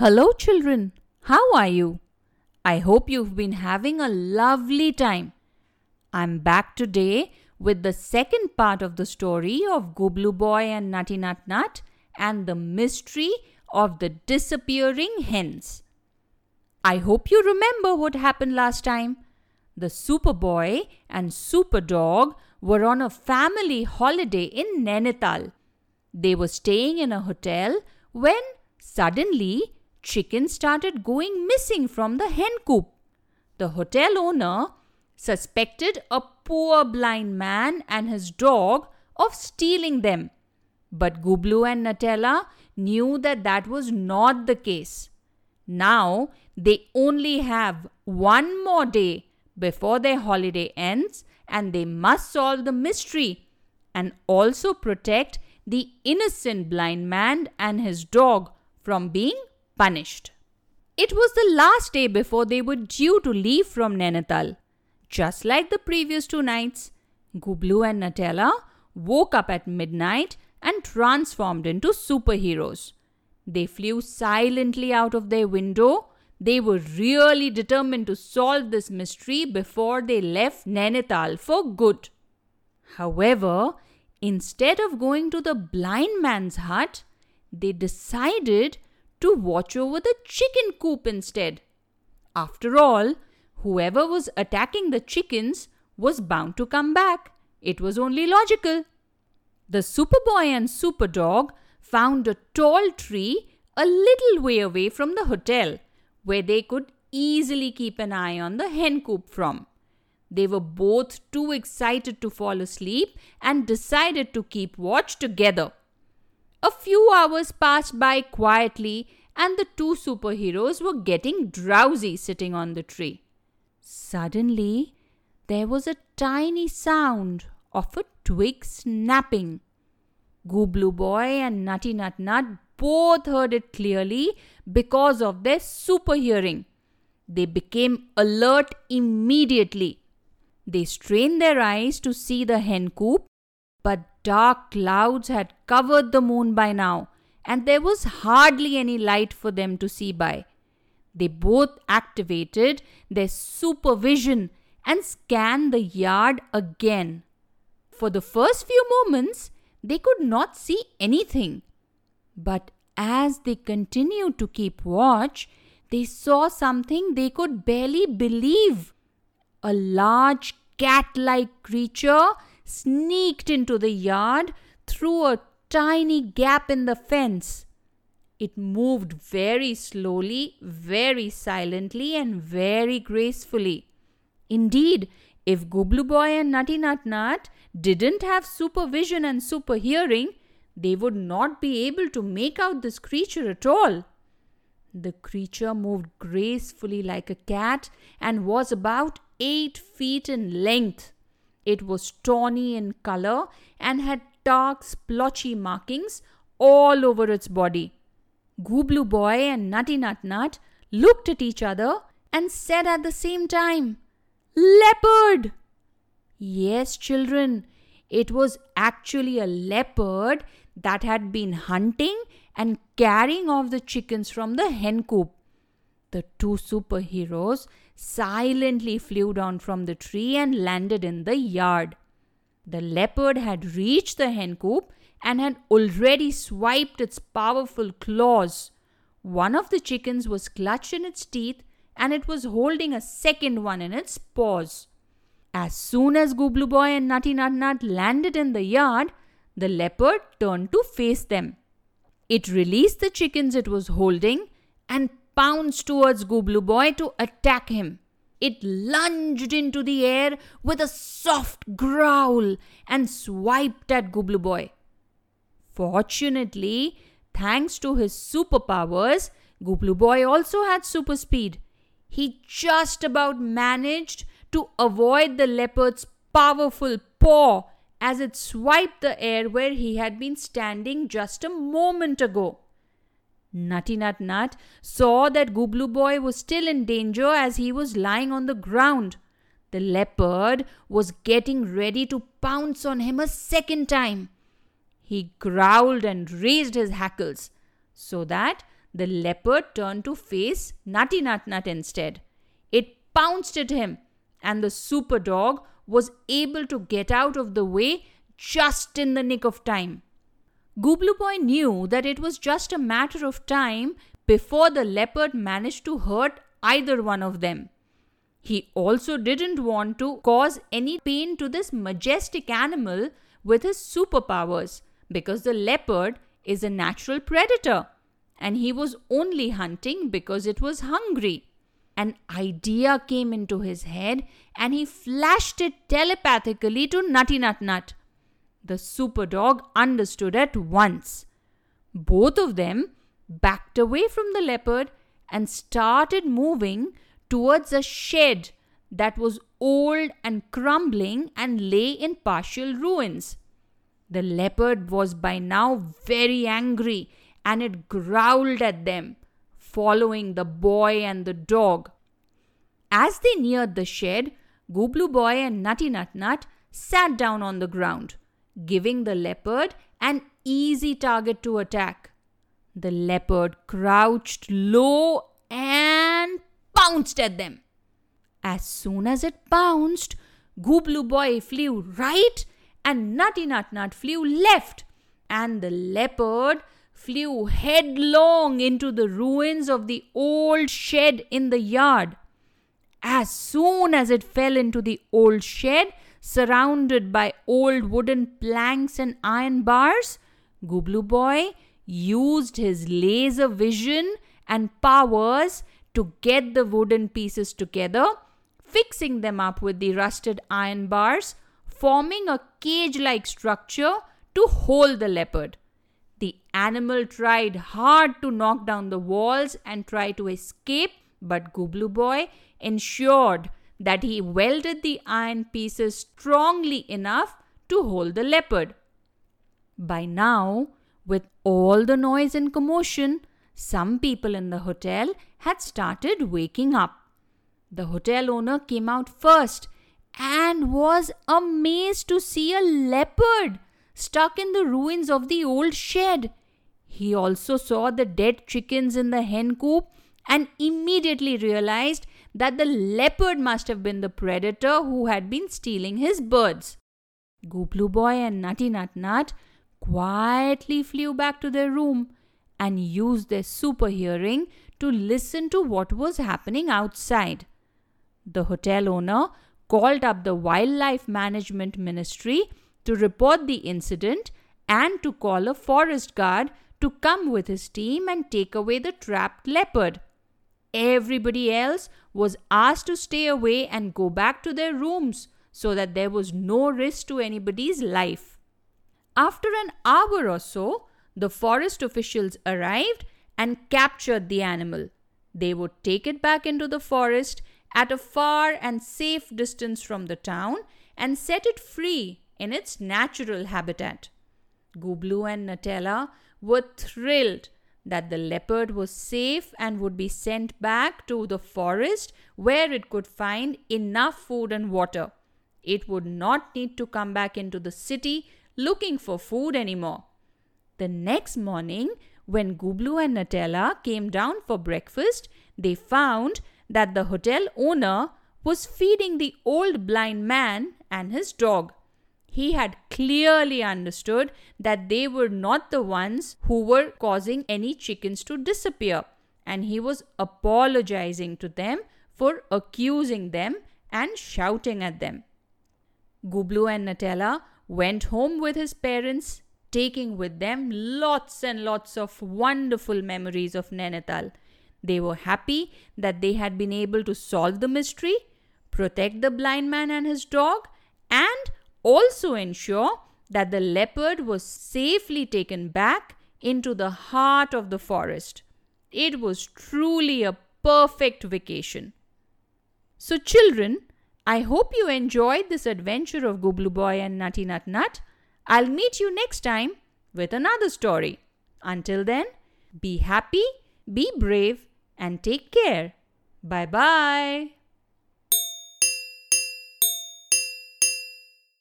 Hello, children. How are you? I hope you've been having a lovely time. I'm back today with the second part of the story of Gublu Boy and Nutty Nut Nut and the mystery of the disappearing hens. I hope you remember what happened last time. The Superboy and Super Dog were on a family holiday in Nainital. They were staying in a hotel when suddenly chickens started going missing from the hen coop. The hotel owner suspected a poor blind man and his dog of stealing them. But Gublu and Nutella knew that that was not the case. Now they only have one more day before their holiday ends and they must solve the mystery and also protect the innocent blind man and his dog from being punished. It was the last day before they were due to leave from Nainital. Just like the previous two nights, Gublu and Nutella woke up at midnight and transformed into superheroes. They flew silently out of their window. They were really determined to solve this mystery before they left Nainital for good. However, instead of going to the blind man's hut, they decided to watch over the chicken coop instead. After all, whoever was attacking the chickens was bound to come back. It was only logical. The Superboy and Superdog found a tall tree a little way away from the hotel where they could easily keep an eye on the hen coop from. They were both too excited to fall asleep and decided to keep watch together. A few hours passed by quietly, and the two superheroes were getting drowsy sitting on the tree. Suddenly, there was a tiny sound of a twig snapping. Gublu Boy and Nutty Nut Nut both heard it clearly because of their super hearing. They became alert immediately. They strained their eyes to see the hen coop but dark clouds had covered the moon by now, and there was hardly any light for them to see by. They both activated their supervision and scanned the yard again. For the first few moments, they could not see anything. But as they continued to keep watch, they saw something they could barely believe. A large cat like creature sneaked into the yard through a tiny gap in the fence. It moved very slowly, very silently, and very gracefully. Indeed, if Gublu Boy and Nutty Nut Nut didn't have supervision and super hearing, they would not be able to make out this creature at all. The creature moved gracefully like a cat and was about eight feet in length. It was tawny in color and had dark splotchy markings all over its body. Gublu Boy and Nutty Nut Nut looked at each other and said at the same time, Leopard! Yes, children, it was actually a leopard that had been hunting and carrying off the chickens from the hen coop. The two superheroes silently flew down from the tree and landed in the yard. The leopard had reached the hen coop and had already swiped its powerful claws. One of the chickens was clutched in its teeth and it was holding a second one in its paws. As soon as Gublu Boy and Nutty Nut Nut landed in the yard, the leopard turned to face them. It released the chickens it was holding and pounced towards Gublu Boy to attack him. It lunged into the air with a soft growl and swiped at Gublu Boy. Fortunately, thanks to his superpowers, Gublu Boy also had super speed. He just about managed to avoid the leopard's powerful paw as it swiped the air where he had been standing just a moment ago. Nutty Nut Nut saw that Gublu Boy was still in danger as he was lying on the ground. The leopard was getting ready to pounce on him a second time. He growled and raised his hackles so that the leopard turned to face Nutty Nut Nut instead. It pounced at him, and the super dog was able to get out of the way just in the nick of time. Gublu Boy knew that it was just a matter of time before the leopard managed to hurt either one of them. He also didn't want to cause any pain to this majestic animal with his superpowers because the leopard is a natural predator and he was only hunting because it was hungry. An idea came into his head and he flashed it telepathically to Nutty Nut Nut. The super dog understood at once. Both of them backed away from the leopard and started moving towards a shed that was old and crumbling and lay in partial ruins. The leopard was by now very angry and it growled at them, following the boy and the dog. As they neared the shed, Gublu Boy and Nutty Nut Nut sat down on the ground, giving the leopard an easy target to attack. The leopard crouched low and pounced at them. As soon as it pounced, Gublu Boy flew right and Nutty Nut Nut flew left, and the leopard flew headlong into the ruins of the old shed in the yard. As soon as it fell into the old shed, surrounded by old wooden planks and iron bars, Gublu Boy used his laser vision and powers to get the wooden pieces together, fixing them up with the rusted iron bars, forming a cage like structure to hold the leopard. The animal tried hard to knock down the walls and try to escape, but Gublu Boy ensured that he welded the iron pieces strongly enough to hold the leopard. By now, with all the noise and commotion, some people in the hotel had started waking up. The hotel owner came out first and was amazed to see a leopard stuck in the ruins of the old shed. He also saw the dead chickens in the hen coop and immediately realized that the leopard must have been the predator who had been stealing his birds. Gublu Boy and Nutty Nut Nut quietly flew back to their room and used their super hearing to listen to what was happening outside. The hotel owner called up the Wildlife Management Ministry to report the incident and to call a forest guard to come with his team and take away the trapped leopard. Everybody else was asked to stay away and go back to their rooms so that there was no risk to anybody's life. After an hour or so, the forest officials arrived and captured the animal. They would take it back into the forest at a far and safe distance from the town and set it free in its natural habitat. Gublu and Nutella were thrilled that the leopard was safe and would be sent back to the forest where it could find enough food and water. It would not need to come back into the city looking for food anymore. The next morning, when Gublu and Nutella came down for breakfast, they found that the hotel owner was feeding the old blind man and his dog. He had clearly understood that they were not the ones who were causing any chickens to disappear, and he was apologizing to them for accusing them and shouting at them. Gublu and Nutella went home with his parents, taking with them lots and lots of wonderful memories of Nainital. They were happy that they had been able to solve the mystery, protect the blind man and his dog, and also ensure that the leopard was safely taken back into the heart of the forest. It was truly a perfect vacation. So, children, I hope you enjoyed this adventure of Gublu Boy and Nutty Nut Nut. I'll meet you next time with another story. Until then, be happy, be brave, and take care. Bye bye.